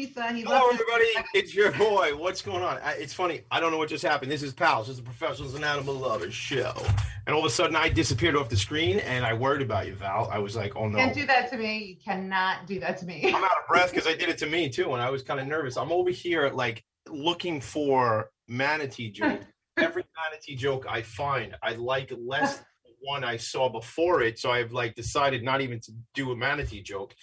looking for Tommy DeMisa. He Hello, everybody. It's your boy. What's going on? It's funny. I don't know what just happened. This is Pals. This is the Professionals and Animal Lovers show. And all of a sudden, I disappeared off the screen, and I worried about you, Val. I was like, "Oh no!" Can't do that to me. You cannot do that to me. I'm out of breath because I did it to me too, and I was kind of nervous. I'm over here like looking for manatee joke. Every manatee joke I find, I like less than the one I saw before it. So I've like decided not even to do a manatee joke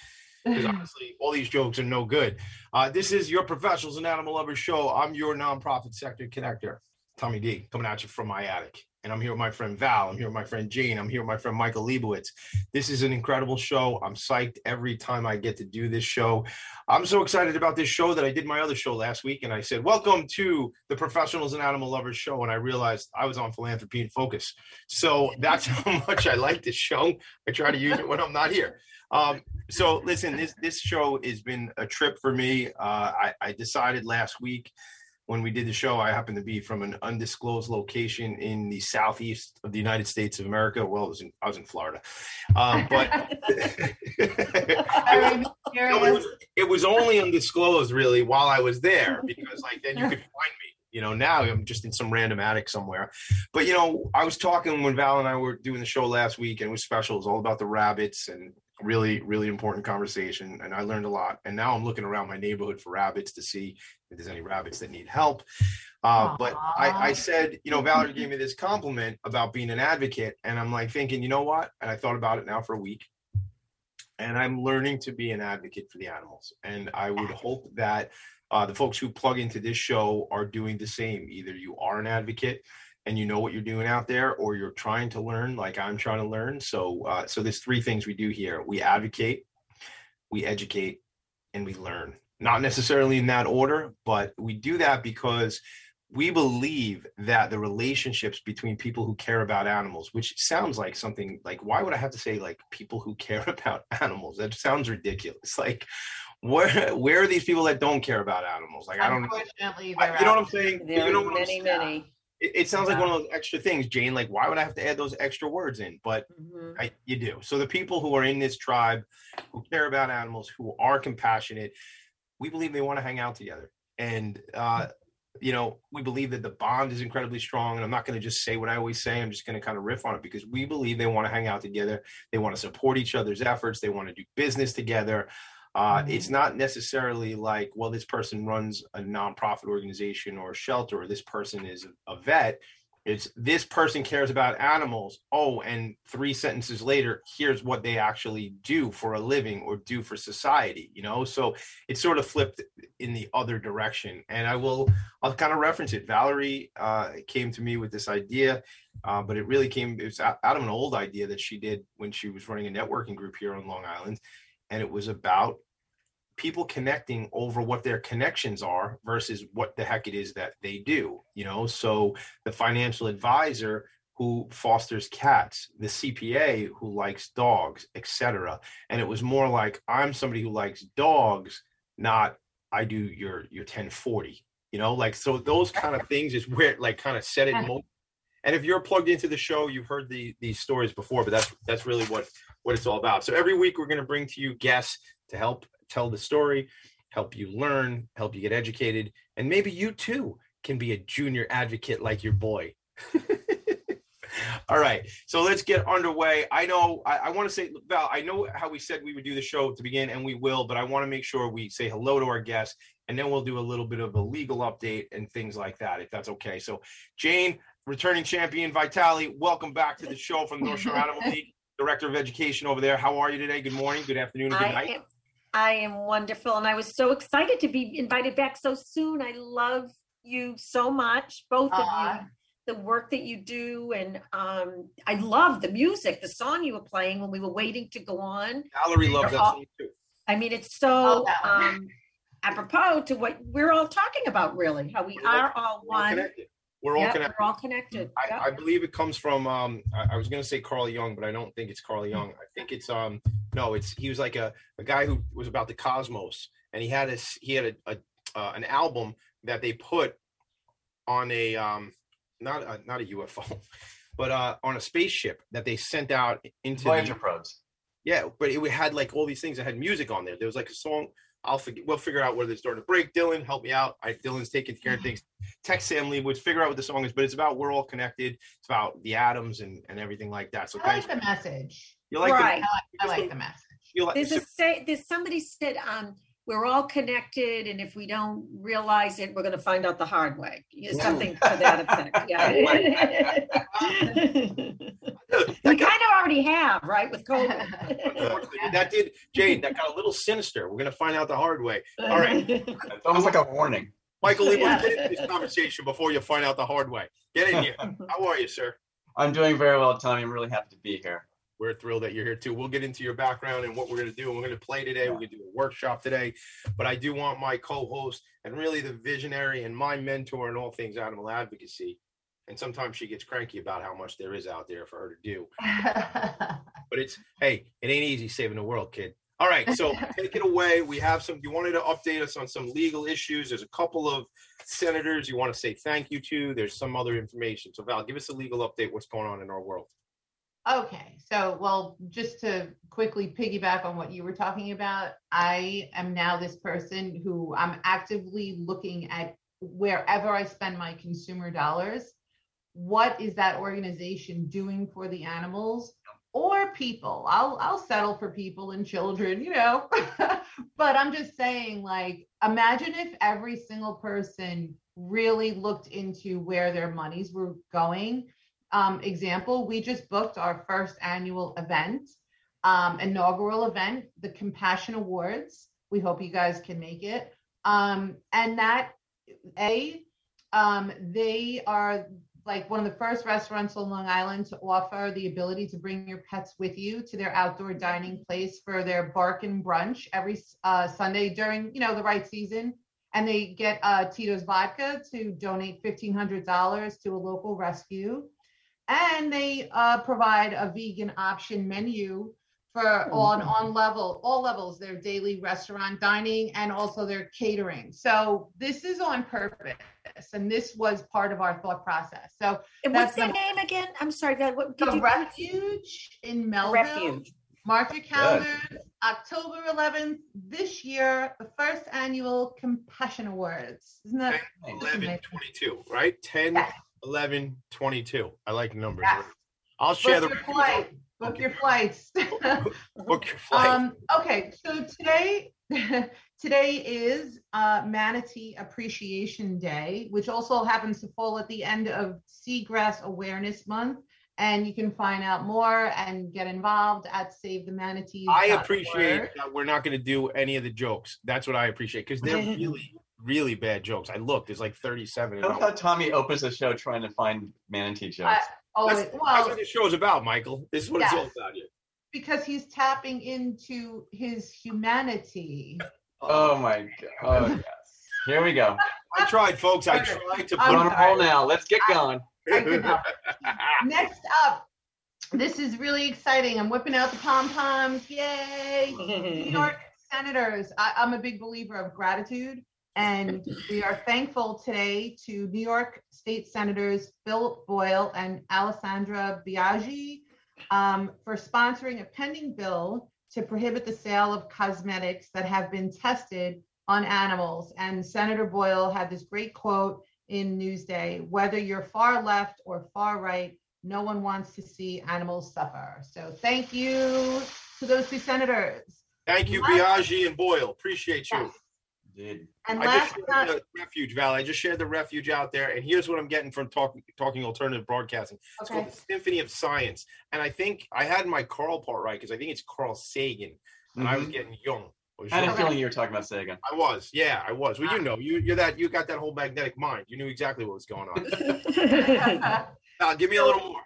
because honestly, all these jokes are no good. Uh, this is your professionals and animal lovers show. I'm your nonprofit sector connector, Tommy D, coming at you from my attic. And I'm here with my friend Val. I'm here with my friend Jane. I'm here with my friend Michael Liebowitz. This is an incredible show. I'm psyched every time I get to do this show. I'm so excited about this show that I did my other show last week and I said, Welcome to the Professionals and Animal Lovers show. And I realized I was on philanthropy and focus. So that's how much I like this show. I try to use it when I'm not here. Um, so listen, this this show has been a trip for me. Uh, I, I decided last week when we did the show, I happened to be from an undisclosed location in the southeast of the United States of America. Well, I was in, I was in Florida, um, but it, was, it, was, it was only undisclosed really while I was there because like then you could find me. You know, now I'm just in some random attic somewhere. But you know, I was talking when Val and I were doing the show last week, and it was special. It was all about the rabbits and really really important conversation and i learned a lot. And now i'm looking around my neighborhood for rabbits to see if there's any rabbits that need help. Uh, but I, I said you know valerie gave me this compliment about being an advocate and i'm like thinking you know what? And i thought about it now for a week. And i'm learning to be an advocate for the animals. And i would hope that uh, the folks who plug into this show are doing the same. Either you are an advocate and you know what you're doing out there or you're trying to learn like i'm trying to learn. So uh, so there's three things we do here. We advocate we educate and we learn. Not necessarily in that order but we do that because we believe that the relationships between people who care about animals which sounds like something like why would i have to say like people who care about animals? That sounds ridiculous. Like where where are these people that don't care about animals? Like i don't know you know what i'm saying? There you know are many many it, it sounds yeah. like one of those extra things, Jane. Like, why would I have to add those extra words in? But mm-hmm. I, you do. So the people who are in this tribe, who care about animals, who are compassionate, we believe they want to hang out together. And uh, you know, we believe that the bond is incredibly strong. And I'm not going to just say what I always say. I'm just going to kind of riff on it because we believe they want to hang out together. They want to support each other's efforts. They want to do business together. Uh, mm-hmm. It's not necessarily like, well, this person runs a nonprofit organization or a shelter, or this person is a vet. It's this person cares about animals. Oh, and three sentences later, here's what they actually do for a living or do for society, you know? So it's sort of flipped in the other direction. And I will, I'll kind of reference it. Valerie uh, came to me with this idea, uh, but it really came, it was out of an old idea that she did when she was running a networking group here on Long Island. And it was about people connecting over what their connections are versus what the heck it is that they do you know? So the financial advisor who fosters cats the cpa who likes dogs etc and it was more like i'm somebody who likes dogs not i do your your 1040 you know? Like so those kind of things is where it like kind of set it in motion. And if you're plugged into the show you've heard the these stories before but that's that's really what what it's all about. So every week we're going to bring to you guests to help tell the story, help you learn, help you get educated, and maybe you too can be a junior advocate like your boy. All right, so let's get underway. I know I, I want to say, Val, I know how we said we would do the show to begin, and we will, but I want to make sure we say hello to our guests, and then we'll do a little bit of a legal update and things like that, if that's okay. So, Jane, returning champion Vitale, welcome back to the show from the North Shore Animal League, Director of Education over there. How are you today? Good morning, good afternoon, good I night. Am, I am wonderful. And I was so excited to be invited back so soon. I love you so much, both of you, the work that you do. And um, I love the music, the song you were playing when we were waiting to go on. Valerie loves that song too. I mean, it's so um, apropos to what we're all talking about, really, how we are all one. We're all yep, connected. We're all connected. I, yep. I believe it comes from. Um, I, I was going to say Carl Jung, but I don't think it's Carl Jung. I think it's um. No, it's he was like a, a guy who was about the cosmos, and he had a he had a, a uh, an album that they put on a um not a, not a UFO, but uh on a spaceship that they sent out into Voyager the, probes. Yeah, but it had like all these things that had music on there. There was like a song. I'll forget. We'll figure out whether it's during to break. Dylan, help me out. I, Dylan's taking care of things. Text Sam Liebowitz, figure out what the song is. But it's about we're all connected. It's about the atoms and, and everything like that. So I thanks. like the message. You like Right. the, I like the message. you like, There's so- a say, there's somebody said, um, we're all connected and if we don't realize it, we're gonna find out the hard way. Yeah, Something to that effect, yeah. We kind of already have, right, with COVID. Unfortunately, that did Jade. That got a little sinister. We're gonna find out the hard way. All right. It's almost like a warning. Michael Lee, Yeah. get into this conversation before you find out the hard way. Get in here. How are you, sir? I'm doing very well, Tommy. I'm really happy to be here. We're thrilled that you're here too. We'll get into your background and what we're going to do. We're going to play today. We're going to do a workshop today. But I do want my co-host and really the visionary and my mentor in all things animal advocacy. And sometimes she gets cranky about how much there is out there for her to do. But it's hey, it ain't easy saving the world, kid. All right, so take it away. We have some. You wanted to update us on some legal issues. There's a couple of senators you want to say thank you to. There's some other information. So Val, give us a legal update. What's going on in our world? Okay, so well, just to quickly piggyback on what you were talking about, I am now this person who I'm actively looking at wherever I spend my consumer dollars. What is that organization doing for the animals or people? I'll I'll settle for people and children, you know. but I'm just saying, like, imagine if every single person really looked into where their monies were going um, example, we just booked our first annual event, um, inaugural event, the Compassion Awards. We hope you guys can make it. Um, and that, A, um, they are like one of the first restaurants on Long Island to offer the ability to bring your pets with you to their outdoor dining place for their bark and brunch every uh, Sunday during, you know, the right season. And they get uh, Tito's Vodka to donate $1,500 to a local rescue. And they uh, provide a vegan option menu for on on level all levels their daily restaurant dining and also their catering. So this is on purpose and this was part of our thought process so And what's That's the- name again? I'm sorry, Val, what did the you? refuge in melville Refuge. mark your calendars october 11th this year the first annual compassion awards isn't that 11, 22, right? 10, Yes. 11, 22. I like numbers. Yes. I'll share book the your flight book your flights book your flight. Um, okay, so today, today is uh, Manatee Appreciation Day, which also happens to fall at the end of Seagrass Awareness Month. And you can find out more and get involved at Save the Manatee. I appreciate that we're not going to do any of the jokes. That's what I appreciate because they're really, really bad jokes. I looked, there's like 37. I in love how Tommy opens the show trying to find manatee jokes. Oh, That's, it- that's what the show is about, Michael. This is what it's all about here. because he's tapping into his humanity. Oh my god. Oh yes. Here we go. I tried, folks. I tried to I'm Put put on a roll now. Let's get going. I. Next up, this is really exciting. I'm whipping out the pom poms. Yay! New York senators. I, I'm a big believer of gratitude, and we are thankful today to New York State Senators Phil Boyle and Alessandra Biaggi um, for sponsoring a pending bill to prohibit the sale of cosmetics that have been tested on animals. And Senator Boyle had this great quote in Newsday whether you're far left or far right, no one wants to see animals suffer. So thank you to those two senators. Thank you, Biaggi and Boyle. Appreciate you. Yes. Indeed. And I just last shared but not the refuge, Val. I just shared the refuge out there, and here's what I'm getting from talking talking alternative broadcasting. It's okay. called the Symphony of Science, and I think I had my Carl part right because I think it's Carl Sagan, and I was Mhm. getting young. Was I had a feeling you were talking about Sagan. I was, yeah, I was. Well, you know, you you're that you got that whole magnetic mind. You knew exactly what was going on. Val, give me a little more.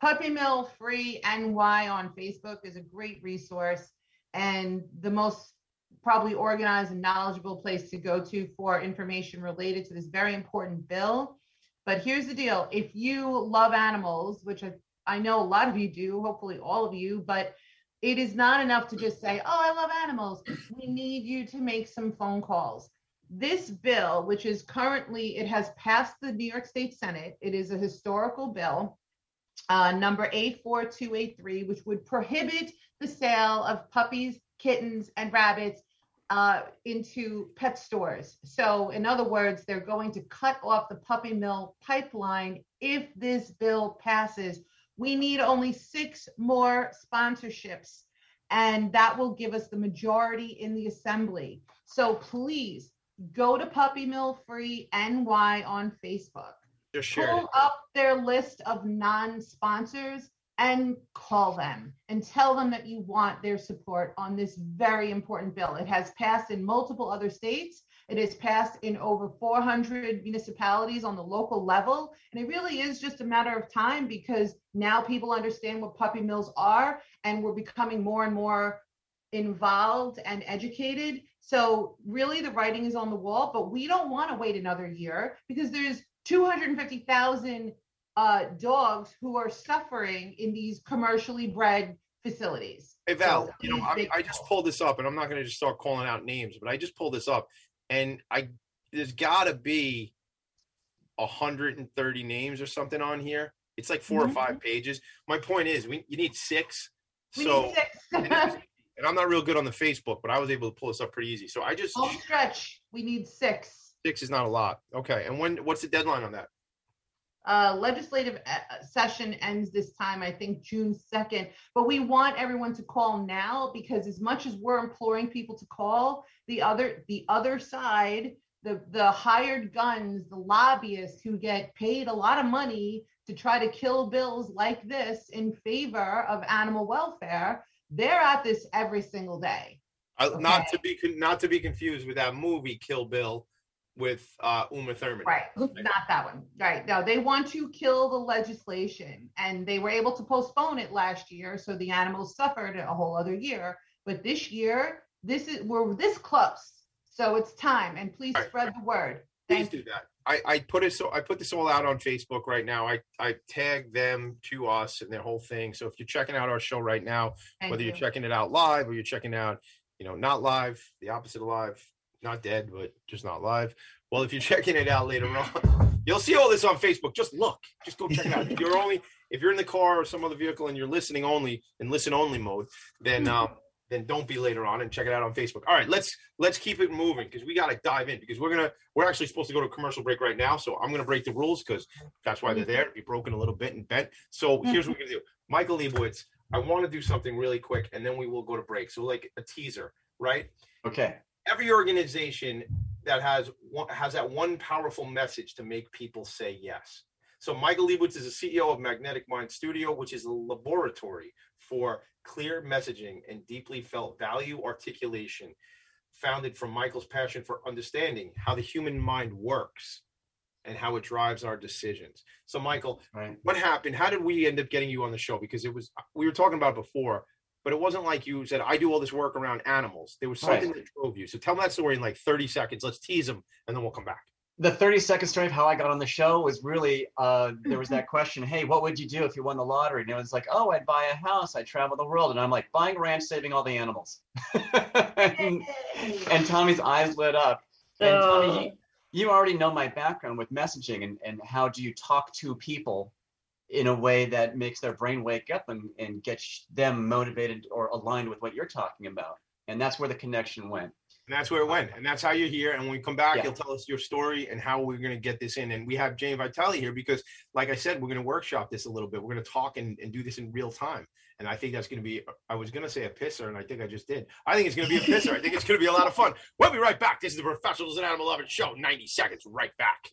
Puppy Mill Free NY on Facebook is a great resource and the most probably organized and knowledgeable place to go to for information related to this very important bill. But here's the deal if you love animals, which I, I know a lot of you do, hopefully all of you, but it is not enough to just say, oh, I love animals. We need you to make some phone calls. This bill, which is currently, it has passed the New York State Senate, it is a historical bill uh, number 84283, which would prohibit the sale of puppies, kittens, and rabbits uh, into pet stores. So, in other words, they're going to cut off the puppy mill pipeline if this bill passes. We need only six more sponsorships, and that will give us the majority in the assembly. So, please go to Puppy Mill Free NY on Facebook. Just share Pull up their list of non sponsors and call them and tell them that you want their support on this very important bill. It has passed in multiple other states. It has passed in over 400 municipalities on the local level. And it really is just a matter of time because now people understand what puppy mills are and we're becoming more and more involved and educated. So, really, the writing is on the wall, but we don't want to wait another year because there's 250,000 uh, dogs who are suffering in these commercially bred facilities. Hey Val, so, you know, I, I, just pulled this up, and I'm not going to just start calling out names, but I just pulled this up, and I there's got to be 130 names or something on here. It's like 4 mm-hmm. or five pages. My point is, we you need six. We so, need six. and, and, I'm not real good on the Facebook, but I was able to pull this up pretty easy. So I just home stretch. We need six. Six is not a lot. Okay, and when? What's the deadline on that? Uh, legislative uh, session ends this time, I think June 2nd. But we want everyone to call now because as much as we're imploring people to call, the other the other side, the the hired guns, the lobbyists who get paid a lot of money to try to kill bills like this in favor of animal welfare, they're at this every single day. Okay? Uh, not to be not to be confused with that movie Kill Bill with uh, Uma Thurman. Right, not that one. Right. No, they want to kill the legislation, and they were able to postpone it last year, so the animals suffered a whole other year. But this year, this is we're this close, so it's time. And please right. spread the word. Thank please do that. I, I put it so I put this all out on Facebook right now. I, I tag them to us and their whole thing. So if you're checking out our show right now, Thank whether you. you're checking it out live or you're checking out, you know, not live, the opposite of live, not dead, but just not live. Well, if you're checking it out later on, you'll see all this on Facebook. Just look, just go check it out. If you're only if you're in the car or some other vehicle and you're listening only in listen only mode, then mm-hmm. um, then don't be later on and check it out on Facebook. All right, let's let's keep it moving because we got to dive in because we're gonna we're actually supposed to go to commercial break right now. So I'm gonna break the rules because that's why they're there be broken a little bit and bent. So here's what we're gonna do. Michael Liebowitz, I want to do something really quick and then we will go to break. So like a teaser, right? Okay every organization that has one, has that one powerful message to make people say yes. So Michael Liebowitz is the CEO of Magnetic Mind Studio, which is a laboratory for clear messaging and deeply felt value articulation, founded from Michael's passion for understanding how the human mind works and how it drives our decisions. So Michael, right. what happened? How did we end up getting you on the show? Because it was we were talking about before but it wasn't like you said, I do all this work around animals. There was something right. that drove you. So tell me that story in like 30 seconds. Let's tease them and then we'll come back. The 30 second story of how I got on the show was really uh, there was that question, hey, what would you do if you won the lottery? And it was like, oh, I'd buy a house, I'd travel the world. And I'm like, buying a ranch, saving all the animals. and, and, Tommy's eyes lit up. And Tommy, you, you already know my background with messaging and, and how do you talk to people in a way that makes their brain wake up and, and gets them motivated or aligned with what you're talking about. And that's where the connection went. And that's where it went. And that's how you're here. And when we come back, yeah. you'll tell us your story and how we're going to get this in. And we have Jane Vitale here because, like I said, we're going to workshop this a little bit. We're going to talk and, and do this in real time. And I think that's going to be, I was going to say a pisser, and I think I just did. I think it's going to be a pisser. I think it's going to be a lot of fun. We'll be right back. This is the Professionals and Animal Lovers Show, 90 seconds, right back.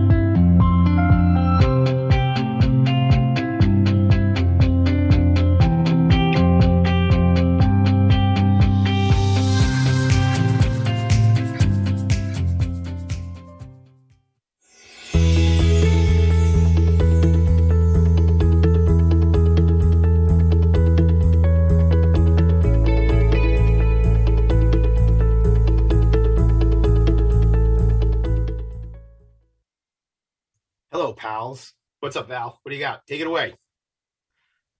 What's up, Val? What do you got? Take it away.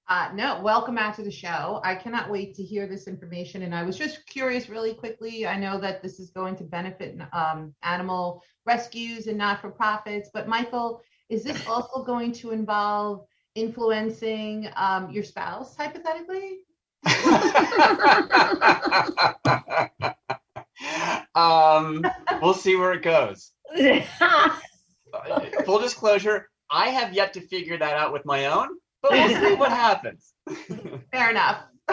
Uh, no, welcome back to the show. I cannot wait to hear this information. And I was just curious, really quickly. I know that this is going to benefit um, animal rescues and not for profits, but Michael, is this also going to involve influencing um, your spouse, hypothetically? um, we'll see where it goes. Full disclosure, I have yet to figure that out with my own, but we'll see what happens. Fair enough.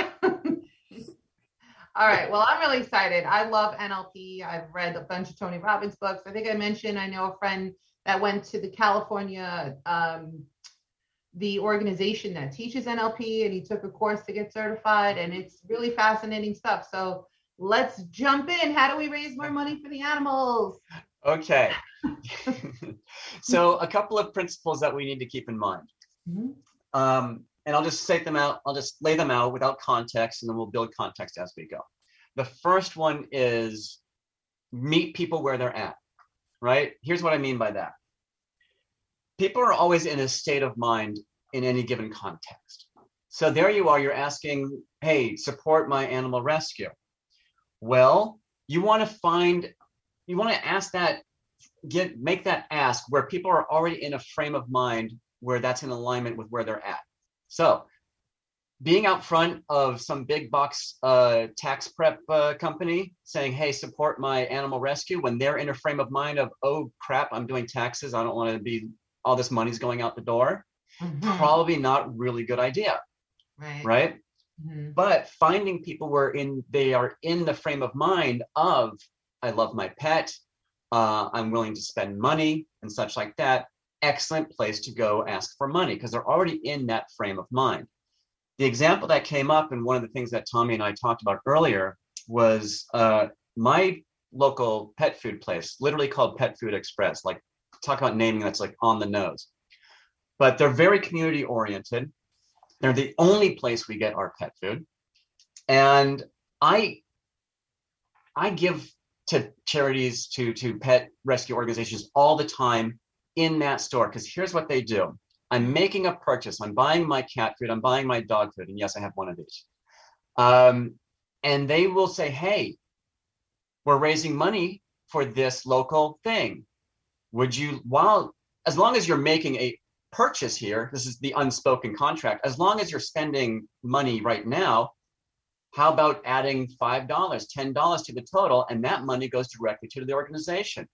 All right. Well, I'm really excited. I love NLP. I've read a bunch of Tony Robbins books. I think I mentioned I know a friend that went to the California, um, the organization that teaches NLP, and he took a course to get certified, and it's really fascinating stuff. So let's jump in. How do we raise more money for the animals? Okay. so a couple of principles that we need to keep in mind. Mhm. Um, and I'll just say them out, I'll just lay them out without context, and then we'll build context as we go. The first one is meet people where they're at, right? Here's what I mean by that. People are always in a state of mind in any given context. So there you are, you're asking, hey, support my animal rescue. Well, you want to find, you want to ask that, get make that ask where people are already in a frame of mind where that's in alignment with where they're at. So being out front of some big box uh, tax prep uh, company saying, hey, support my animal rescue when they're in a frame of mind of, oh crap, I'm doing taxes. I don't want to be, all this money's going out the door. Mhm. Probably not really good idea, Right. right? Mhm. But finding people where in they are in the frame of mind of, I love my pet, uh, I'm willing to spend money and such like that. Excellent place to go ask for money because they're already in that frame of mind. The example that came up and one of the things that Tommy and I talked about earlier was uh, my local pet food place, literally called Pet Food Express. Like, talk about naming that's like on the nose. But they're very community oriented. They're the only place we get our pet food. And I I give to charities, to to pet rescue organizations all the time in that store because here's what they do. I'm making a purchase. I'm buying my cat food. I'm buying my dog food. And yes, I have one of each. Um, and they will say, "Hey, we're raising money for this local thing. Would you, while as long as you're making a purchase here, this is the unspoken contract. As long as you're spending money right now, how about adding five dollars, ten dollars to the total, and that money goes directly to the organization?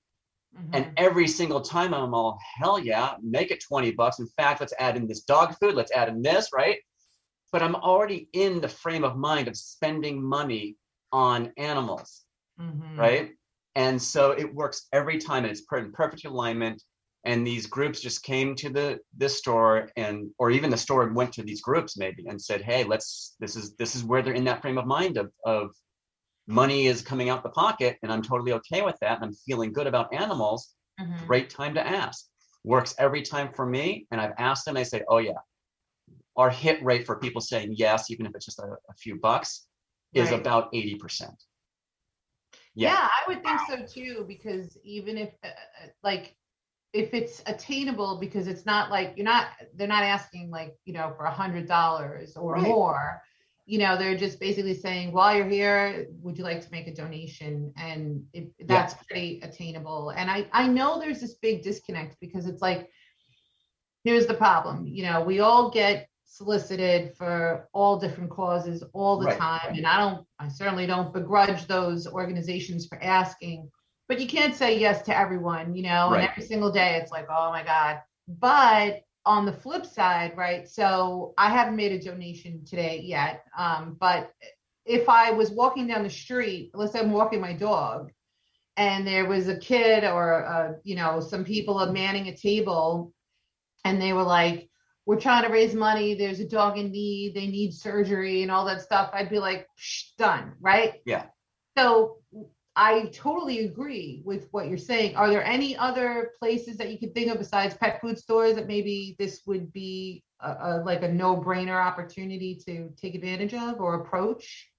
And Mhm. every single time I'm all, hell yeah, make it 20 bucks. In fact, let's add in this dog food, let's add in this, right? But I'm already in the frame of mind of spending money on animals, Mhm. right? And so it works every time and it's in perfect alignment. And these groups just came to the this store and or even the store went to these groups maybe and said, hey, let's this is this is where they're in that frame of mind of of money is coming out the pocket and I'm totally okay with that and I'm feeling good about animals, Mhm. great time to ask. Works every time for me. And I've asked them, they say, oh, yeah. Our hit rate for people saying yes, even if it's just a, a few bucks, is Right. about 80%. Yeah. Yeah. I would think so too, because even if, uh, uh, like, if it's attainable, because it's not like you're not, they're not asking like, you know, for a hundred dollars or Right. more. You know, they're just basically saying, while you're here, would you like to make a donation? And it, that's pretty attainable. And I, I know there's this big disconnect because it's like, here's the problem, you know, we all get solicited for all different causes all the Right, time. And I don't, I certainly don't begrudge those organizations for asking, but you can't say yes to everyone, you know, Right. and every single day it's like, oh my God. But on the flip side, right? So I haven't made a donation today yet. Um, but if I was walking down the street, let's say I'm walking my dog, and there was a kid or uh, you know some people are manning a table, and they were like, "We're trying to raise money. There's a dog in need. They need surgery and all that stuff." I'd be like, Psh, "Done, right?" Yeah. So I totally agree with what you're saying. Are there any other places that you could think of besides pet food stores that maybe this would be a, a, like a no-brainer opportunity to take advantage of or approach?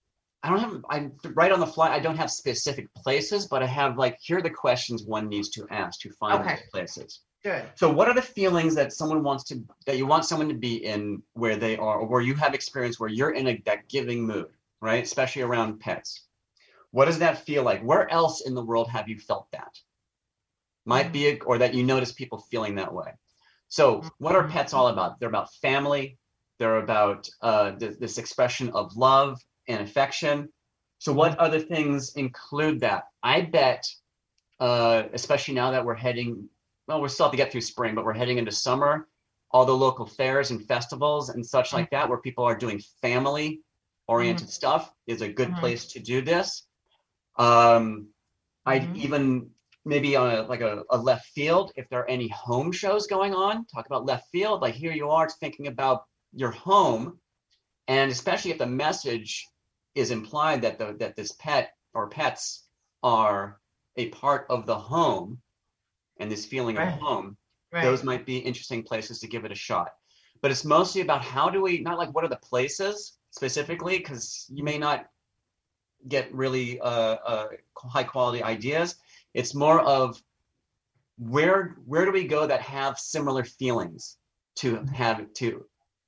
I don't have, I right on the fly, I don't have specific places, but I have like, here are the questions one needs to ask to find Okay. those places. Good. So what are the feelings that someone wants to, that you want someone to be in where they are, or where you have experience where you're in a, that giving mood, right? Especially around pets. What does that feel like? Where else in the world have you felt that? Might be, a, or that you notice people feeling that way. So what are pets all about? They're about family. They're about uh, th- this expression of love and affection. So what other things include that? I bet, uh, especially now that we're heading, well, we're still have to get through spring, but we're heading into summer. All the local fairs and festivals and such like that, where people are doing family oriented stuff, is a good Mhm. place to do this. Um, I'd Mhm. even maybe on a like a, a left field, if there are any home shows going on, talk about left field. Like here you are thinking about your home, and especially if the message is implied that the that this pet or pets are a part of the home and this feeling Right. of home, Right. those might be interesting places to give it a shot. But it's mostly about how do we not like what are the places specifically because you may not get really uh, uh, high quality ideas. It's more of where where do we go that have similar feelings to have to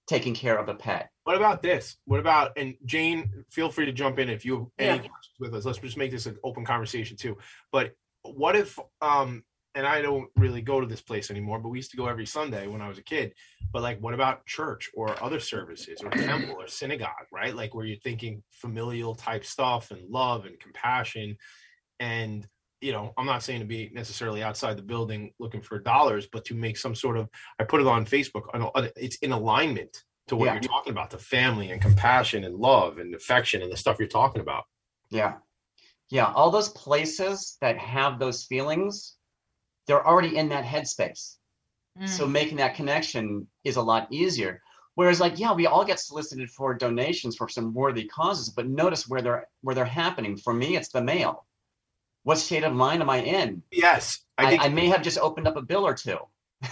taking care of a pet. What about this? What about and Jane? Feel free to jump in if you have any Yeah. questions with us. Let's just make this an open conversation too. But what if um and I don't really go to this place anymore, but we used to go every Sunday when I was a kid. But like, what about church or other services or temple or synagogue, right? Like where you're thinking familial type stuff and love and compassion. And you know, I'm not saying to be necessarily outside the building looking for dollars, but to make some sort of I put it on Facebook. I know it's in alignment to what Yeah. you're talking about, the family and compassion and love and affection and the stuff you're talking about. Yeah. Yeah. All those places that have those feelings, they're already in that headspace. Mm. So making that connection is a lot easier. Whereas like, yeah, we all get solicited for donations for some worthy causes, but notice where they're where they're happening. For me, it's the mail. What state of mind am I in? Yes, I I, think I may have just opened up a bill or two.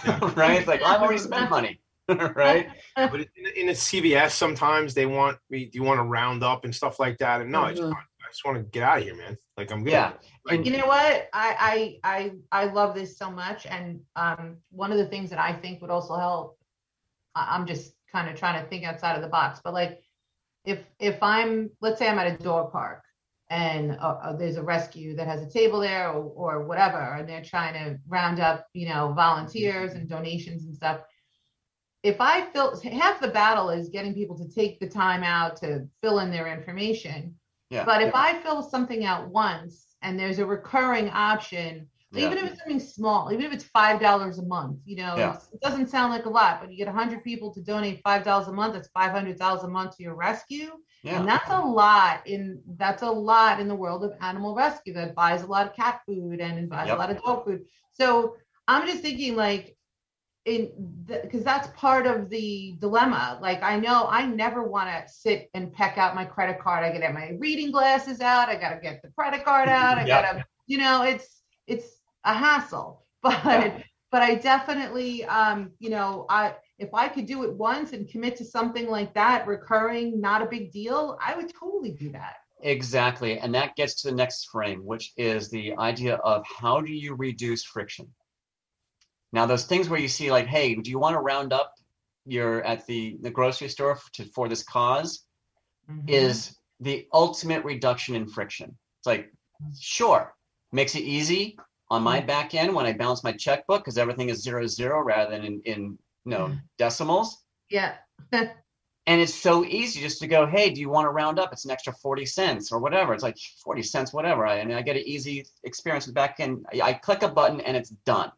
Yeah. right? It's like I've already spent money. right? but in, in a CVS sometimes they want me. Do you want to round up and stuff like that? And no, I just, Mhm. I just want to get out of here, man. Like I'm good. Yeah. Like, you know what I, I i i love this so much and um one of the things that i think would also help i'm just kind of trying to think outside of the box but like if if i'm let's say i'm at a dog park and uh, uh, there's a rescue that has a table there or, or whatever and they're trying to round up you know volunteers and donations and stuff if i feel half the battle is getting people to take the time out to fill in their information Yeah. but if I fill something out once and there's a recurring option, Yeah. even if it's something small, even if it's five dollars a month, you know, Yeah. it doesn't sound like a lot, but you get hundred people to donate five dollars a month. That's five hundred dollars a month to your rescue, yeah. and that's a lot in that's a lot in the world of animal rescue that buys a lot of cat food and buys Yep. a lot of dog food. So I'm just thinking like. In because that's part of the dilemma. Like I know I never want to sit and peck out my credit card. I gotta have my reading glasses out. I gotta get the credit card out. I yep. gotta, you know, it's it's a hassle. But yeah. but I definitely um, you know, I if I could do it once and commit to something like that, recurring, not a big deal, I would totally do that. Exactly. And that gets to the next frame, which is the idea of how do you reduce friction? Now, those things where you see, like, hey, do you want to round up your at the, the grocery store to, for this because mm-hmm. is the ultimate reduction in friction. It's like, sure, makes it easy on my mm-hmm. back end when I balance my checkbook because everything is zero zero rather than in, in you know, mm. decimals. Yeah. and it's so easy just to go, hey, do you want to round up? It's an extra 40 cents or whatever. It's like 40 cents, whatever. I, I mean, I get an easy experience with back end. I, I, click a button and it's done,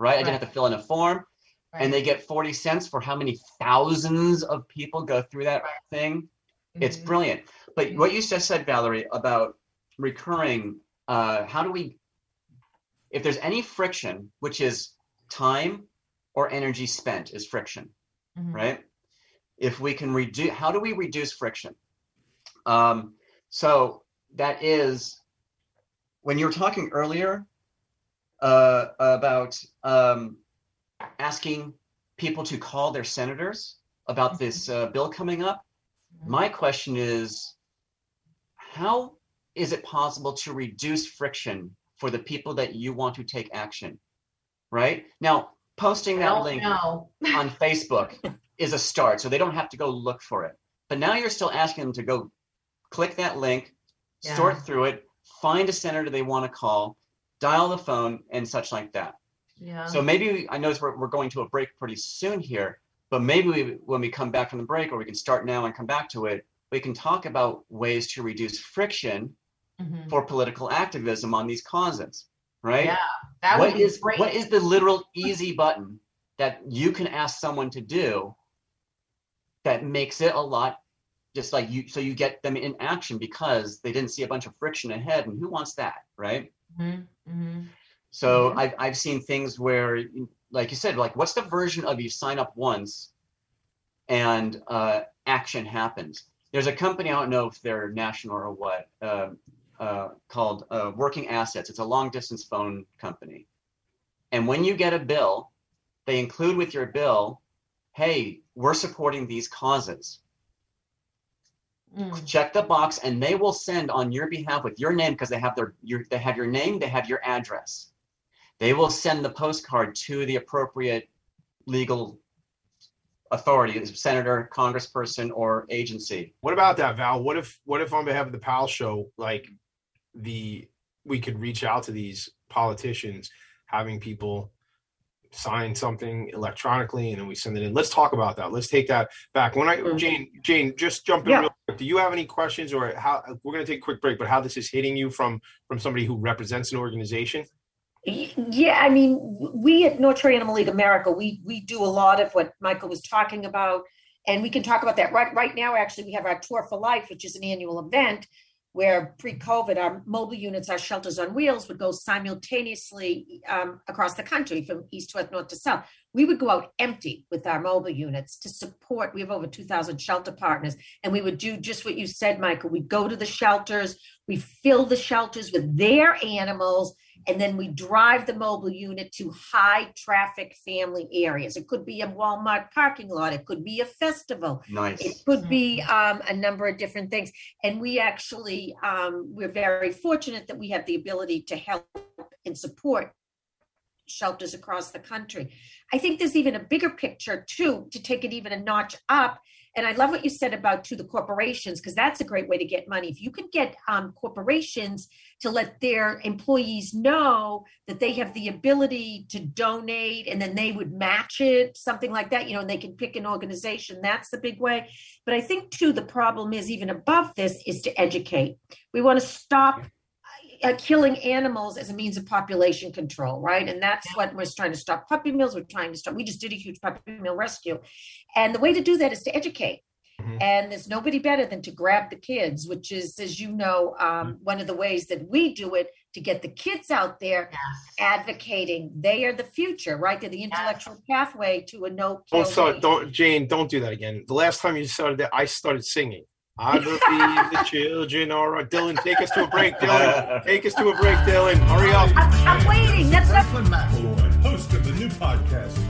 right? I didn't have to fill in a form. Right. And they get 40 cents for how many thousands of people go through that right. thing. Mm-hmm. It's brilliant. But mm-hmm. what you just said, Valerie, about recurring, uh, how do we, if there's any friction, which is time or energy spent is friction, mm-hmm. right? If we can reduce, how do we reduce friction? Um, so that is when you were talking earlier uh, about um, asking people to call their senators about mm-hmm. this uh, bill coming up. Mm-hmm. My question is, how is it possible to reduce friction for the people that you want to take action? Right now, posting that link on Facebook is a start. So they don't have to go look for it. But now you're still asking them to go click that link, yeah. sort through it, find a senator they want to call, dial the phone, and such like that. Yeah. So maybe I know we're, we're going to a break pretty soon here, but maybe we, when we come back from the break, or we can start now and come back to it, we can talk about ways to reduce friction mm-hmm. for political activism on these causes right? Yeah, that what is great. what is the literal easy button that you can ask someone to do that makes it a lot just like you so you get them in action because they didn't see a bunch of friction ahead and who wants that right mm-hmm. Mm-hmm. so mm-hmm. I've, I've seen things where like you said like what's the version of you sign up once and uh, action happens there's a company i don't know if they're national or what uh, uh, called uh, Working Assets. It's a long distance phone company. And when you get a bill, they include with your bill, hey, we're supporting these causes. Mm. Check the box, and they will send on your behalf with your name because they have their your, they have your name, they have your address. They will send the postcard to the appropriate legal authority, senator, congressperson, or agency. What about that, Val? What if what if on behalf of the PAL show, like the we could reach out to these politicians, having people sign something electronically and then we send it in. Let's talk about that. Let's take that back. When I mm-hmm. Jane, Jane, just jump in yeah. real quick. Do you have any questions or how we're gonna take a quick break, but how this is hitting you from from somebody who represents an organization? Yeah, I mean, we at North Shore Animal League America, we we do a lot of what Michael was talking about, and we can talk about that right right now. Actually, we have our Tour for Life, which is an annual event where pre-COVID, our mobile units, our shelters on wheels would go simultaneously um, across the country from east to west, north to south. We would go out empty with our mobile units to support. We have over 2,000 shelter partners, and we would do just what you said, Michael. We'd go to the shelters, we fill the shelters with their animals, and then we drive the mobile unit to high traffic family areas. It could be a Walmart parking lot, it could be a festival, nice. it could be um, a number of different things. And we actually, um, we're very fortunate that we have the ability to help and support shelters across the country. I think there's even a bigger picture too to take it even a notch up and I love what you said about to the corporations because that's a great way to get money. If you can get um, corporations to let their employees know that they have the ability to donate and then they would match it, something like that, you know, and they can pick an organization. That's the big way. But I think too, the problem is even above this is to educate. We want to stop uh, killing animals as a means of population control, right? And that's what we're trying to stop puppy mills. We're trying to stop. We just did a huge puppy mill rescue, and the way to do that is to educate. Mm-hmm. And there's nobody better than to grab the kids, which is, as you know, um, mm-hmm. one of the ways that we do it to get the kids out there yes. advocating. They are the future, right? They're the intellectual yes. pathway to a no. Don't start, don't Jane, don't do that again. The last time you started that, I started singing. I believe the children are right. Dylan, take us to a break. Dylan, take us to a break. Dylan, hurry up. I'm, I'm waiting. That's not. McElroy, host of the new podcast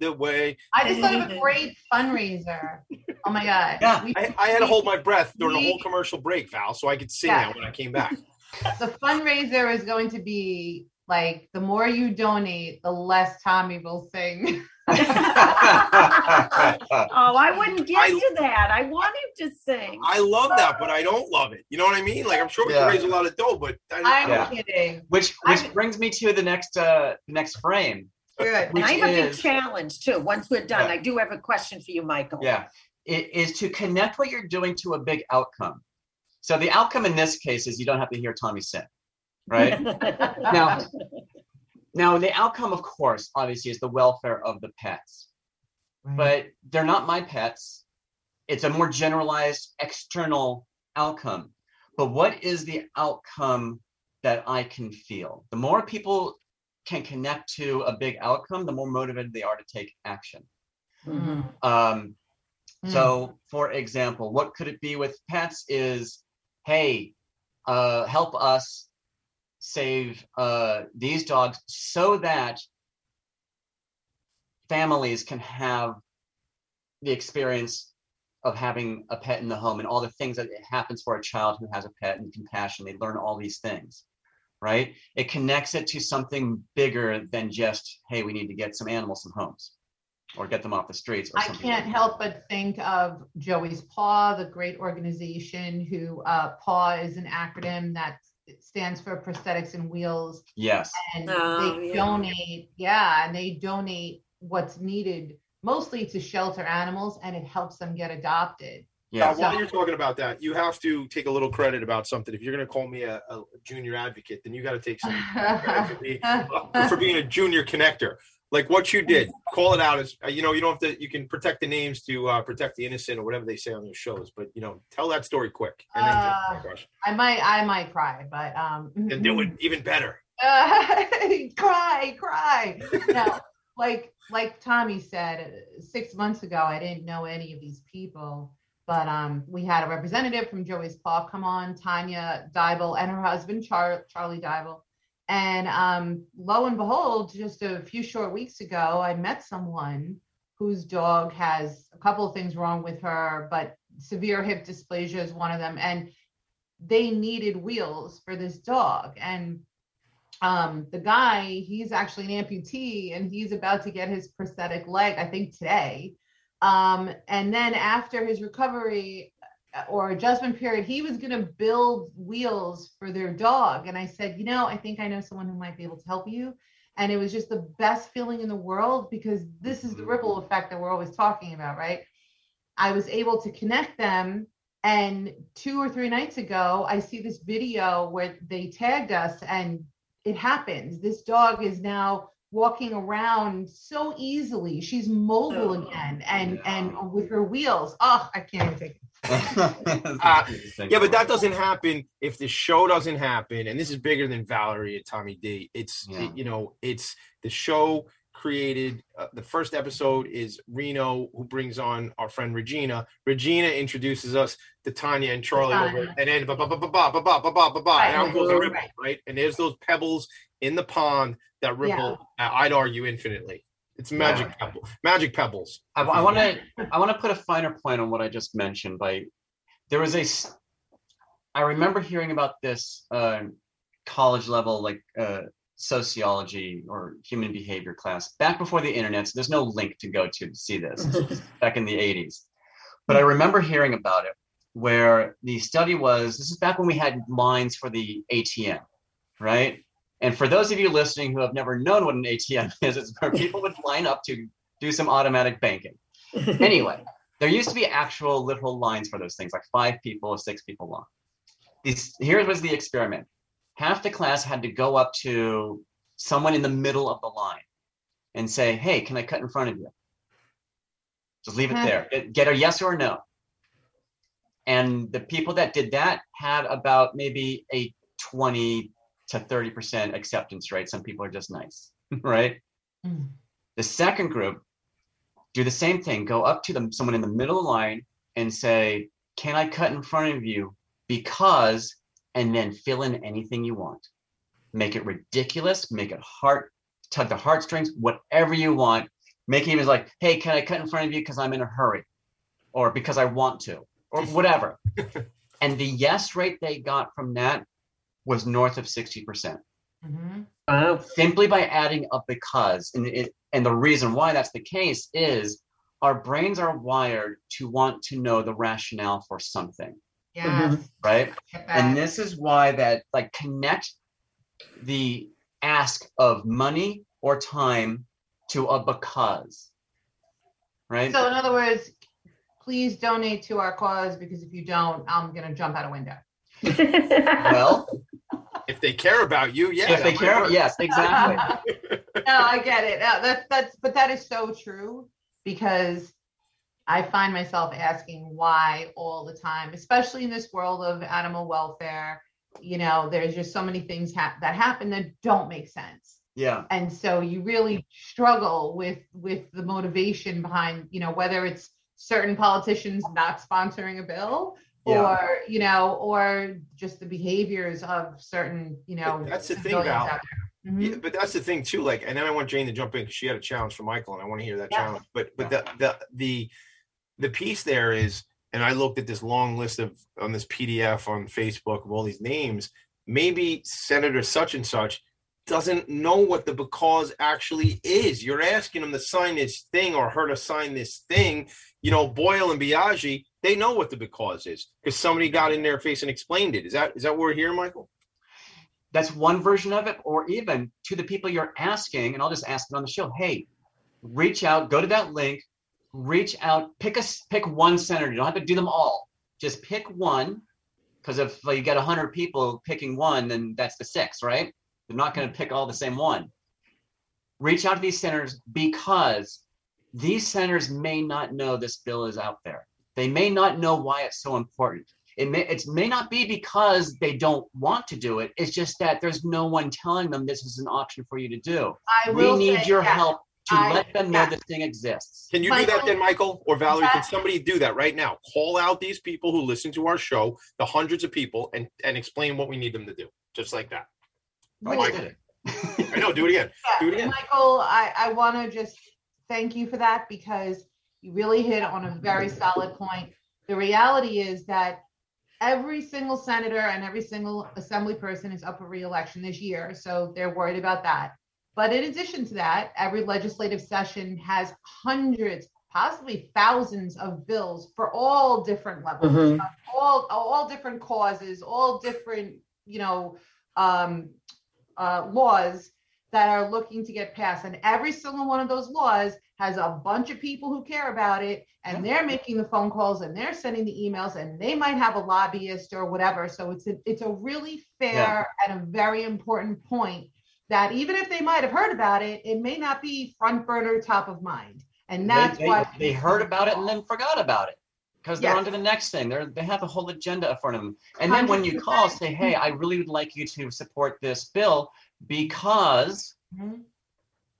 The way. I just thought of a great fundraiser. Oh my god! Yeah, we, I, I, had to hold my breath during the whole commercial break, Val, so I could sing yeah. that when I came back. the fundraiser is going to be like the more you donate, the less Tommy will sing. oh, I wouldn't get I, to that. I want him to sing. I love that, but I don't love it. You know what I mean? Like I'm sure we yeah. can raise a lot of dough, but I, am yeah. kidding. Which which I'm, brings me to the next uh next frame. Good. I have a big challenge too. Once we're done, yeah. I do have a question for you, Michael. Yeah. It is to connect what you're doing to a big outcome. So the outcome in this case is you don't have to hear Tommy sing, right? now, now the outcome, of course, obviously, is the welfare of the pets. Right. But they're not my pets. It's a more generalized external outcome. But what is the outcome that I can feel? The more people can connect to a big outcome, the more motivated they are to take action. Mm-hmm. Um, mm. So, for example, what could it be with pets is, hey, uh, help us save uh, these dogs so that families can have the experience of having a pet in the home and all the things that happens for a child who has a pet and compassion. They learn all these things right? It connects it to something bigger than just, hey, we need to get some animals some homes or get them off the streets. I can't like help but think of Joey's Paw, the great organization who uh, PAW is an acronym that stands for prosthetics and wheels. Yes. And oh, they yeah. donate, yeah, and they donate what's needed mostly to shelter animals and it helps them get adopted. Yeah. Now, while you're talking about that, you have to take a little credit about something. If you're going to call me a, a, junior advocate, then you got to take some credit for, being, for being a junior connector. Like what you did, call it out as you know. You don't have to. You can protect the names to uh, protect the innocent or whatever they say on those shows. But you know, tell that story quick. Uh, I might, I might cry, but um, and do it even better. Uh, cry, cry. No, like like Tommy said six months ago, I didn't know any of these people but um, we had a representative from Joey's Paw come on, Tanya Dybel, and her husband, Char- Charlie Dybel. And um, lo and behold, just a few short weeks ago, I met someone whose dog has a couple of things wrong with her, but severe hip dysplasia is one of them. And they needed wheels for this dog. And um, the guy, he's actually an amputee and he's about to get his prosthetic leg, I think today. Um, and then after his recovery or adjustment period, he was going to build wheels for their dog. And I said, you know, I think I know someone who might be able to help you. And it was just the best feeling in the world because this is the mm-hmm. ripple effect that we're always talking about, right? I was able to connect them. And two or three nights ago, I see this video where they tagged us and it happens. This dog is now walking around so easily. She's mobile oh, again and yeah. and with her wheels. Oh, I can't even take it. Uh, yeah, but that doesn't happen if the show doesn't happen. And this is bigger than Valerie and Tommy D. It's yeah. it, you know, it's the show created. Uh, the first episode is Reno, who brings on our friend Regina. Regina introduces us to Tanya and Charlie, over, and then ba ba ba ba ba ba ba ba ba ba ba, and out goes the ripple, right? And there's those pebbles in the pond that ripple. Yeah. I'd argue infinitely. It's magic yeah. pebble, magic pebbles. I want to I want to put a finer point on what I just mentioned. By there was a, I remember hearing about this uh, college level like uh, sociology or human behavior class back before the internet. So there's no link to go to to see this back in the 80s. But I remember hearing about it where the study was. This is back when we had lines for the ATM, right? And for those of you listening who have never known what an ATM is, it's where people would line up to do some automatic banking. Anyway, there used to be actual literal lines for those things, like five people or six people long. These, here was the experiment. Half the class had to go up to someone in the middle of the line and say, hey, can I cut in front of you? Just leave it uh-huh. there. Get a yes or a no. And the people that did that had about maybe a 20 to 30% acceptance rate. Some people are just nice, right? Mm. The second group do the same thing. Go up to them, someone in the middle of the line, and say, "Can I cut in front of you?" Because, and then fill in anything you want. Make it ridiculous. Make it heart, tug the heartstrings, whatever you want. Make it even like, "Hey, can I cut in front of you because I'm in a hurry, or because I want to, or whatever." and the yes rate they got from that was north of 60%. percent mm hmm uh, simply by adding a because. And, it, and the reason why that's the case is our brains are wired to want to know the rationale for something. Yeah. Mm-hmm. Right. And this is why that like connect the ask of money or time to a because. Right. So in other words, please donate to our cause because if you don't, I'm gonna jump out a window. well, if they care about you, yeah. If they care, yes, exactly. no, I get it. No, that's that's but that is so true because I find myself asking why all the time, especially in this world of animal welfare. You know, there's just so many things ha- that happen that don't make sense. Yeah. And so you really struggle with with the motivation behind, you know, whether it's certain politicians not sponsoring a bill yeah. or you know or just the behaviors of certain you know but that's the thing Val. Mm-hmm. Yeah, but that's the thing too like and then i want jane to jump in because she had a challenge for michael and i want to hear that challenge but but the the the the piece there is and i looked at this long list of on this pdf on facebook of all these names maybe senator such and such doesn't know what the because actually is. You're asking them to sign this thing or her to sign this thing. You know, Boyle and Biaggi, they know what the because is because somebody got in their face and explained it. Is that is that what we're here, Michael? That's one version of it, or even to the people you're asking, and I'll just ask it on the show. Hey, reach out, go to that link, reach out, pick a pick one senator. You don't have to do them all. Just pick one, because if you get hundred people picking one, then that's the six, right? They're not going to pick all the same one. Reach out to these centers because these centers may not know this bill is out there. They may not know why it's so important. It may it may not be because they don't want to do it. It's just that there's no one telling them this is an option for you to do. I we need say, your yeah, help to I, let them know this thing exists. Can you Michael, do that then, Michael or Valerie? Can somebody do that right now? Call out these people who listen to our show, the hundreds of people, and and explain what we need them to do, just like that. Well, I, I know. Do it again. Yeah, do it again. Michael, I I want to just thank you for that because you really hit on a very solid point. The reality is that every single senator and every single assembly person is up for reelection this year, so they're worried about that. But in addition to that, every legislative session has hundreds, possibly thousands of bills for all different levels, Mhm. all all different causes, all different, you know, um, uh, laws that are looking to get passed. And every single one of those laws has a bunch of people who care about it, and they're making the phone calls and they're sending the emails, and they might have a lobbyist or whatever. So it's a, it's a really fair and a very important point that even if they might have heard about it, it may not be front burner top of mind. And that's they, they, why they heard about it and then forgot about it because they're Yes. on to the next thing. They're they have a whole agenda in front of them. And then when you call, say, "Hey, I really would like you to support this bill because Mhm.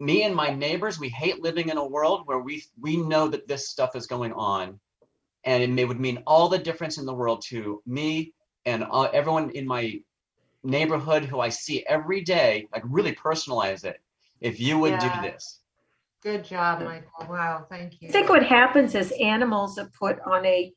me and my neighbors, we hate living in a world where we we know that this stuff is going on, and it may, would mean all the difference in the world to me and uh, everyone in my neighborhood who I see every day. Like really personalize it. If you would Yeah. do this." Good job, Michael. Wow, thank you. I think what happens is animals are put on a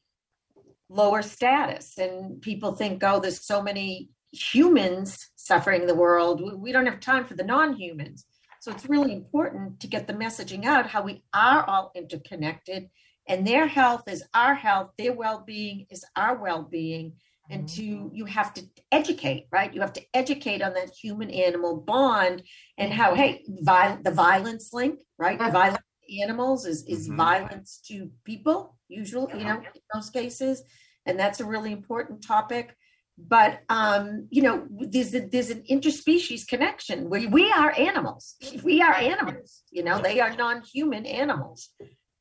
lower status, and people think, oh, there's so many humans suffering in the world. We- We don't have time for the non humans. So it's really important to get the messaging out how we are all interconnected, and their health is our health, their well being is our well being. And to you have to educate, right? You have to educate on that human animal bond and how, hey, viol- the violence link, right? Violence to animals is is Mhm. violence to people, usually, you know, in most cases, and that's a really important topic. But um, you know, there's a, there's an interspecies connection. where we are animals. We are animals. You know, they are non-human animals,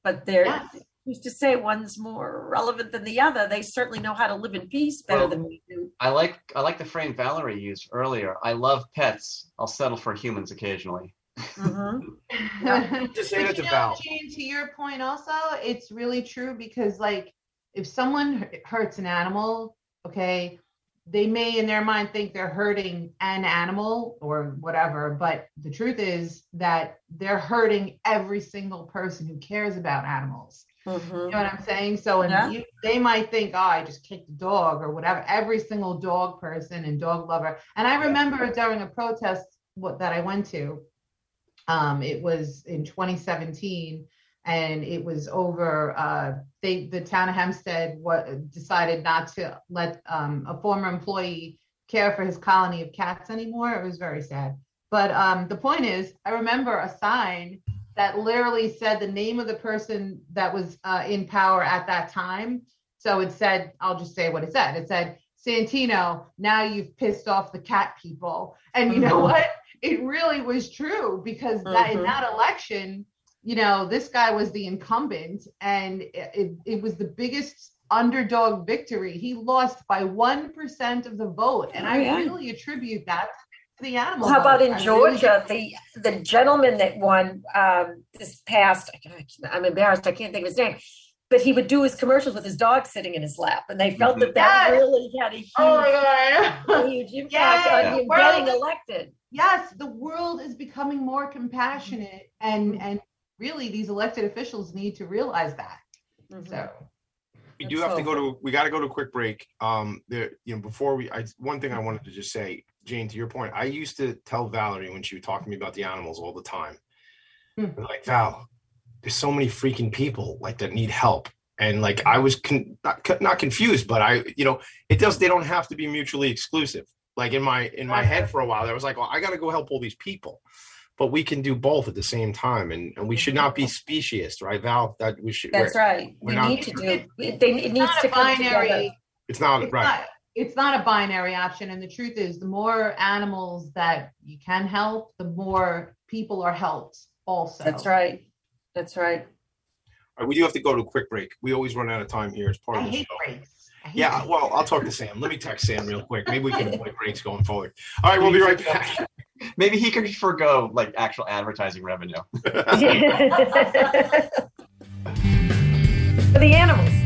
but they're Yes. Who's to say one's more relevant than the other? They certainly know how to live in peace better Well, than we do. I like I like the frame Valerie used earlier. I love pets. I'll settle for humans occasionally. Mhm. To say that to know, Val. Jane, to your point also, it's really true because like if someone hurts an animal, okay, they may in their mind think they're hurting an animal or whatever, but the truth is that they're hurting every single person who cares about animals. Mhm. You know what I'm saying? So, and Yeah. you, they might think, oh, I just kicked a dog or whatever. Every single dog person and dog lover. And I remember during a protest what that I went to, um, it was in 2017, and it was over. Uh, they, the town of Hempstead, what decided not to let um, a former employee care for his colony of cats anymore. It was very sad. But um, the point is, I remember a sign that literally said the name of the person that was uh, in power at that time. So it said, I'll just say what it said. It said, Santino, now you've pissed off the cat people. And you know Mhm. what? It really was true because that in that election, you know, this guy was the incumbent and it, it, it was the biggest underdog victory. He lost by 1% of the vote. And I Oh, yeah. really attribute that to the animal. Well, how about in Georgia, the the gentleman that won um, this past? I'm embarrassed, I can't think of his name, but he would do his commercials with his dog sitting in his lap, and they felt that that Yes. really had a huge, Oh my God. a huge impact Yeah. on him Well, getting elected. yes the world is becoming more compassionate and Mm-hmm. and really these elected officials need to realize that Mhm. so we do have to go to we got to go to a quick break um there you know before we i one thing i wanted to just say jane to your point i used to tell valerie when she would talk to me about the animals all the time Hmm. Like val there's so many freaking people like that need help and like i was con- not, not confused but i you know it does they don't have to be mutually exclusive like in my in my head for a while i was like well i got to go help all these people but we can do both at the same time and, and we should not be speciest right val that we should That's we're- right. we're We not- need to do. It, they, it needs to a come together. it's not it's right not it's not a binary option and the truth is the more animals that you can help the more people are helped also That's right. That's right. All right, we do have to go to a quick break. We always run out of time here as part i of the hate show. breaks I hate Yeah, breaks. well, I'll talk to Sam. Let me text Sam real quick. Maybe we can avoid breaks going forward. All right, we'll be right back. Maybe he could forego like actual advertising revenue. For the animals.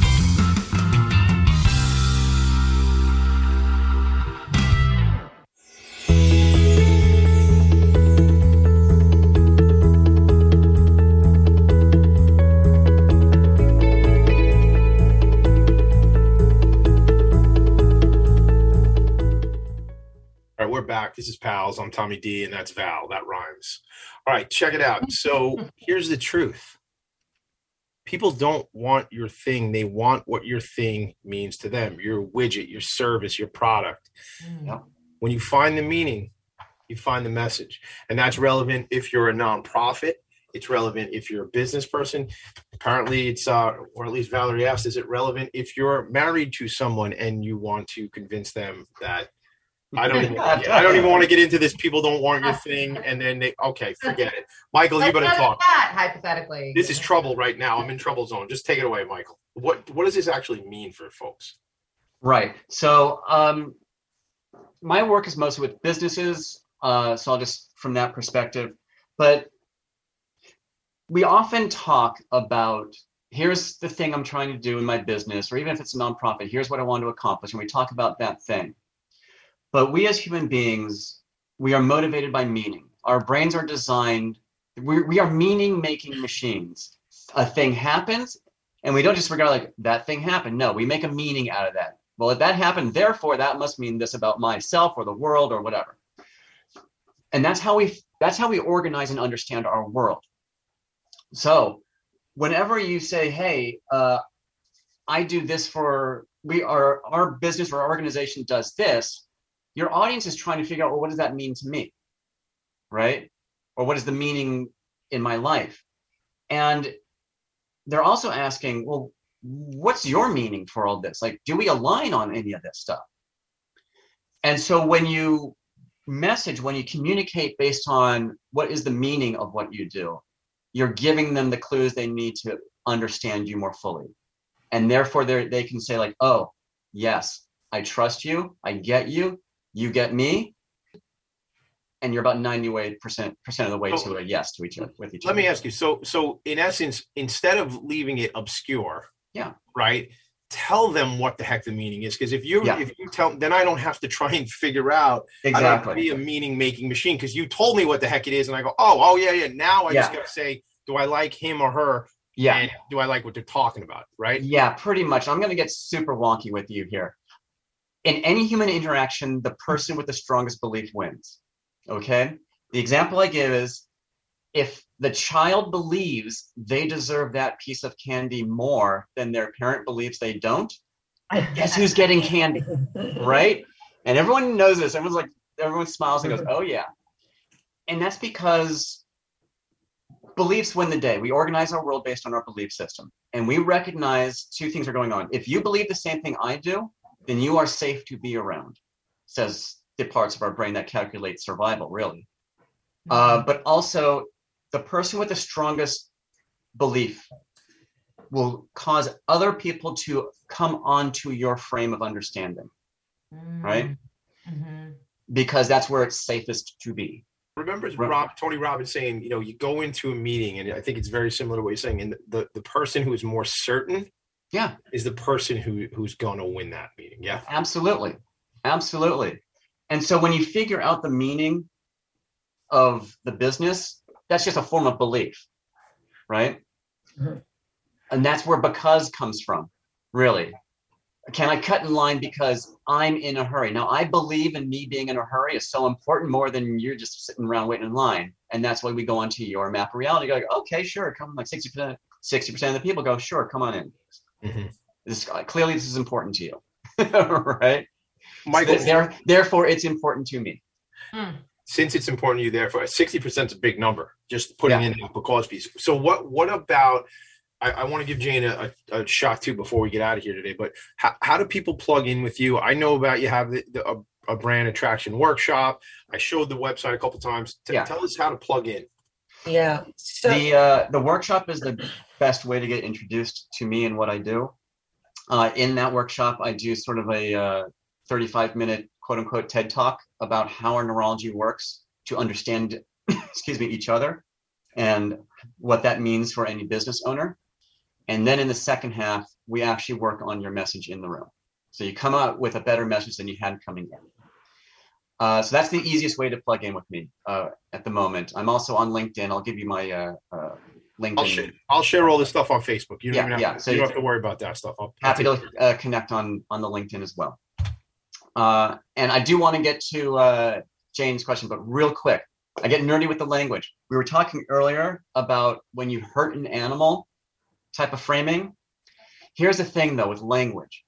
This is Pals. I'm Tommy D, and that's Val. That rhymes. All right, check it out. So here's the truth people don't want your thing, they want what your thing means to them your widget, your service, your product. When you find the meaning, you find the message. And that's relevant if you're a nonprofit. It's relevant if you're a business person. Apparently, it's, uh, or at least Valerie asked, is it relevant if you're married to someone and you want to convince them that I don't even, yeah, I don't even want to get into this. People don't want your thing, and then they okay, forget it. Michael, you Let's better talk. That, hypothetically. This is trouble right now. I'm in trouble zone. Just take it away, Michael. What what does this actually mean for folks? Right. So um, my work is mostly with businesses. Uh, so I'll just from that perspective. But we often talk about here's the thing I'm trying to do in my business, or even if it's a nonprofit, here's what I want to accomplish. And we talk about that thing. But we as human beings, we are motivated by meaning. Our brains are designed, we, we are meaning making machines. A thing happens, and we don't just regard like that thing happened. No, we make a meaning out of that. Well, if that happened, therefore that must mean this about myself or the world or whatever. And that's how we that's how we organize and understand our world. So whenever you say, hey, uh, I do this for we are our business or our organization does this, your audience is trying to figure out, well, what does that mean to me? Right? Or what is the meaning in my life? And they're also asking, well, what's your meaning for all this? Like, do we align on any of this stuff? And so when you message, when you communicate based on what is the meaning of what you do, you're giving them the clues they need to understand you more fully. And therefore they they can say like, oh, yes, I trust you, I get you, you get me, and you're about 98% of the way to a yes to each other with each Let other. me ask you. So so in essence, instead of leaving it obscure, Yeah. right? Tell them what the heck the meaning is. Because if you Yeah. if you tell then I don't have to try and figure out I don't have to Exactly. be a meaning making machine because you told me what the heck it is, and I go, oh, oh yeah, yeah. Now I just Yeah. gotta say, do I like him or her? Yeah. And do I like what they're talking about? Right? Yeah, pretty much. I'm going to get super wonky with you here. In any human interaction, the person with the strongest belief wins. Okay? The example I give is if the child believes they deserve that piece of candy more than their parent believes they don't, guess who's getting candy? Right? And everyone knows this. Everyone's like, everyone smiles and goes, oh, yeah. And that's because beliefs win the day. We organize our world based on our belief system. And we recognize two things are going on. If you believe the same thing I do, then you are safe to be around, says the parts of our brain that calculate survival, really. Uh, but also, the person with the strongest belief will cause other people to come onto your frame of understanding, right? Mhm. Because that's where it's safest to be. Remember Rob, Tony Robbins saying, you know, you go into a meeting, and I think it's very similar to what you're saying. And the, the person who is more certain, yeah, is the person who who's going to win that meeting. Yeah, Absolutely. Absolutely. And so when you figure out the meaning of the business, that's just a form of belief, right? Mm-hmm. And that's where because comes from, really. Can I cut in line because I'm in a hurry? Now, I believe in me being in a hurry is so important more than you're just sitting around waiting in line. And that's why we go onto your map of reality. Go, like, okay, sure, come. Like 60%, 60% of the people go, sure, come on in. Mm-hmm. This, clearly, this is important to you, right? Michael- So there, therefore, it's important to me. Hmm. since it's important to you, therefore, sixty percent is a big number. Just putting in the cause piece. So what what about? I, I want to give Jane a, a, a shot too before we get out of here today. But how, how do people plug in with you? I know about you have the, the, a, a brand attraction workshop. I showed the website a couple times. T- Yeah. Tell us how to plug in. Yeah. So the uh, the workshop is the best way to get introduced to me and what I do. Uh, in that workshop, I do sort of a uh, 35 minute quote unquote TED talk about how our neurology works to understand, excuse me, each other and what that means for any business owner. And then in the second half, we actually work on your message in the room. So you come out with a better message than you had coming in. Uh, so that's the easiest way to plug in with me uh, at the moment. I'm also on LinkedIn. I'll give you my uh, uh, LinkedIn. I'll share, I'll share all this stuff on Facebook. You don't Yeah, even have, yeah. to, So you don't have to worry about that stuff. I'll, I'll happy to uh, connect on on the LinkedIn as well. Uh, and I do want to get to uh, Jane's question, but real quick, I get nerdy with the language. We were talking earlier about when you hurt an animal type of framing. Here's the thing though with language.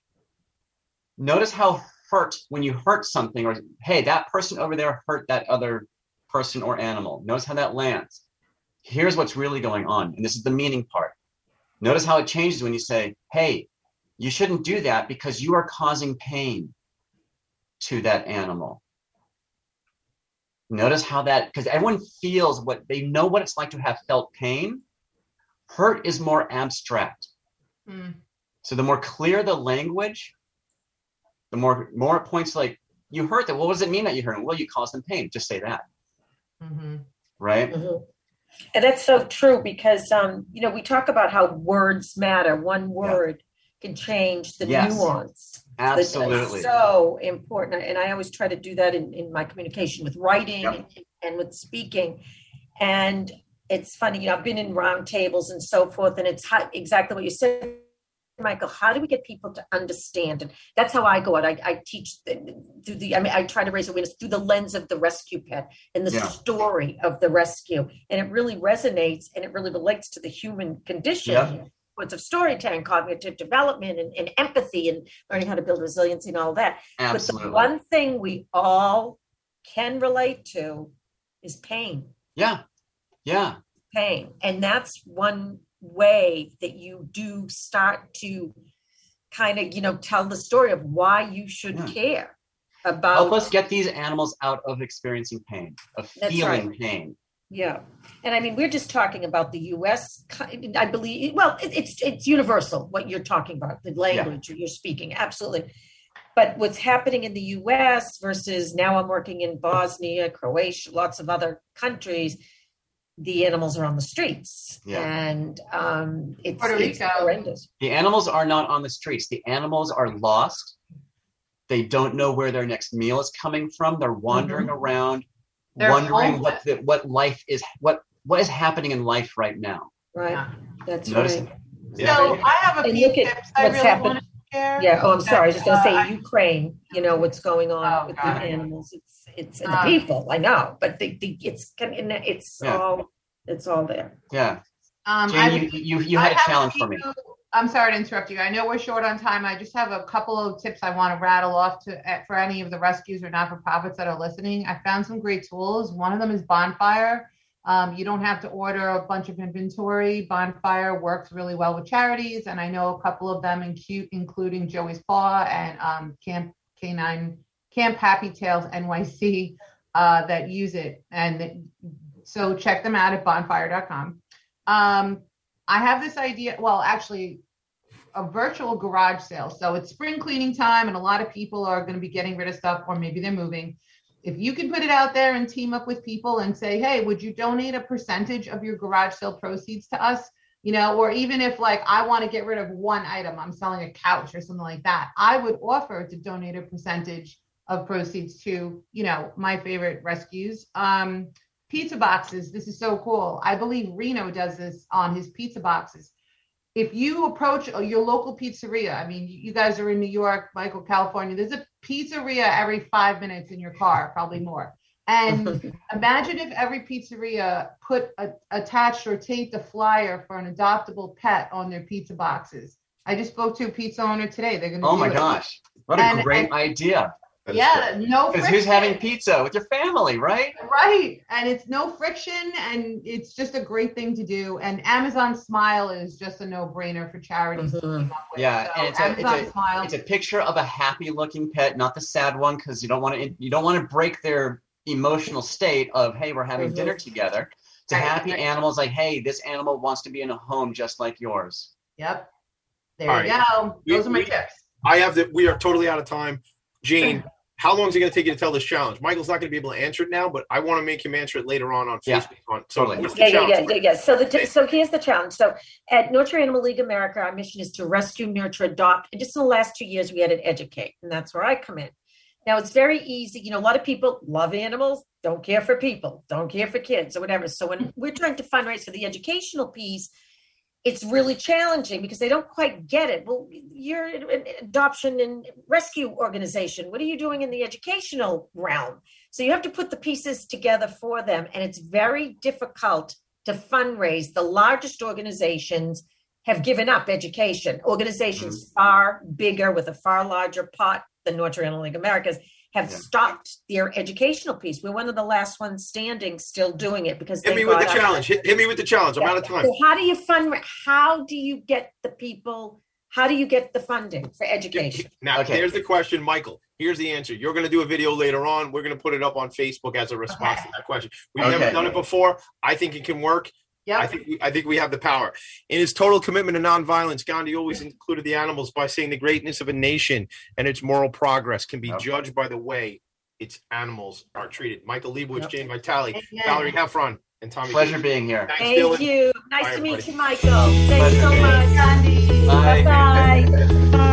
Notice how hurt when you hurt something, or hey, that person over there hurt that other person or animal. Notice how that lands. Here's what's really going on, and this is the meaning part. Notice how it changes when you say, hey, you shouldn't do that because you are causing pain to that animal. Notice how that, because everyone feels what they know what it's like to have felt pain. Hurt is more abstract. Mm. So the more clear the language, the more more points like you hurt them. Well, what does it mean that you hurt them? Well, you caused them pain. Just say that, Mhm. right? Mhm. And that's so true because um, you know, we talk about how words matter. One word can change the Yes. nuance. That's Absolutely. so important. And I always try to do that in, in my communication with writing and, and with speaking. And it's funny, you know, I've been in round tables and so forth, and it's how, exactly what you said, Michael. How do we get people to understand? And that's how I go out. I, I teach through the, I mean, I try to raise awareness through the lens of the rescue pet and the Yeah. story of the rescue. And it really resonates and it really relates to the human condition. Yeah. Of storytelling, cognitive development, and, and empathy, and learning how to build resiliency and all that. Absolutely. But the one thing we all can relate to is pain Yeah. Yeah. pain. And that's one way that you do start to kind of, you know, tell the story of why you should Yeah. care about Help us get these animals out of experiencing pain, of That's feeling right. pain. Yeah, and I mean we're just talking about the U.S. I believe. Well, it, it's it's universal what you're talking about, the language you're speaking, absolutely. But what's happening in the U.S. versus now I'm working in Bosnia, Croatia, lots of other countries. The animals are on the streets, Yeah. and um, it's, Puerto it's Rico. horrendous. The animals are not on the streets. The animals are lost. They don't know where their next meal is coming from. They're wandering around, They're wondering homeless. what the, what life is what what is happening in life right now. Right, that's Notice right. So I have a And few look at tips I what's really happened- want to share. Yeah. Oh, I'm sorry. I was just going to say Uh, Ukraine. You know what's going on with the animals. It's it's and Oh. the people. I know, but the, the it's kind of it's Yeah. all it's all there. Yeah. Um, Jane, I- you, you, you had a challenge for me. I'm sorry to interrupt you. I know we're short on time. I just have a couple of tips I want to rattle off to eh, for any of the rescues or not-for-profits that are listening. I found some great tools. One of them is Bonfire. Um, you don't have to order a bunch of inventory. Bonfire works really well with charities, and I know a couple of them, incu- including Joey's Paw and um, Camp K9, Camp Happy Tails NYC, uh, that use it. And so check them out at bonfire.com. Um, I have this idea. Well, actually, a virtual garage sale. So it's spring cleaning time, and a lot of people are going to be getting rid of stuff, or maybe they're moving. If you can put it out there and team up with people and say, hey, would you donate a percentage of your garage sale proceeds to us? You know, or even if like I want to get rid of one item, I'm selling a couch or something like that, I would offer to donate a percentage of proceeds to, you know, my favorite rescues. Um, pizza boxes. This is so cool. I believe Reno does this on his pizza boxes. If you approach your local pizzeria, I mean, you guys are in New York, Michael, California, there's a pizzeria every five minutes in your car, probably more. And imagine if every pizzeria put a, attached or taped a flyer for an adoptable pet on their pizza boxes. I just spoke to a pizza owner today. They're going to. Be Oh my it. gosh! What a And- great and- idea. Yeah, no Because who's having pizza with your family, right? Right. And it's no friction and it's just a great thing to do. And Amazon Smile is just a no brainer for charities to team up with. Yeah, So and it's a, Amazon it's, a, Smile. it's a picture of a happy-looking pet, not the sad one, because you don't want to you don't want to break their emotional state of hey, we're having Mhm. dinner together. To Right, happy right. animals like hey, this animal wants to be in a home just like yours. Yep. There All you right. go. We- Those are my we- tips. I have that We are totally out of time. Jane, how long is it going to take you to tell this challenge? Michael's not going to be able to answer it now, but I want to make him answer it later on on Yeah, Facebook. On, so totally. the Yeah, yeah, challenge? yeah, yeah, yeah. So the so here's the challenge. So at North Shore Animal League America, our mission is to rescue, nurture, adopt. And just in the last two years, we added educate, and that's where I come in. Now it's very easy. You know, a lot of people love animals, don't care for people, don't care for kids or whatever. So when we're trying to fundraise for the educational piece, it's really challenging because they don't quite get it. Well, you're an adoption and rescue organization. What are you doing in the educational realm? So you have to put the pieces together for them, and it's very difficult to fundraise. The largest organizations have given up education. Organizations mm-hmm. far bigger with a far larger pot than North Animal League Americas have Yeah. stopped their educational piece. We're one of the last ones standing, still doing it because Hit me with the challenge. Hit, hit me with the challenge. I'm Yeah. out of time. So how do you fund? How do you get the people? How do you get the funding for education? Now, Okay. here's the question, Michael. Here's the answer. You're going to do a video later on. We're going to put it up on Facebook as a response to that question. We've never done it before. I think it can work. Yep. I think we, I think we have the power. In his total commitment to nonviolence, Gandhi always included the animals by saying the greatness of a nation and its moral progress can be Yep. judged by the way its animals are treated. Michael Liebowitz, Yep. Jane Vitale, Amen. Valerie Heffron, and Tommy. Pleasure G. being here. Thanks, Thank Dylan. you. Nice Bye, to meet everybody. you, Michael. Thanks Pleasure so much. Gandhi. Bye. Bye. Bye. Bye.